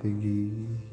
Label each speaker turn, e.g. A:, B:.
A: Tagui.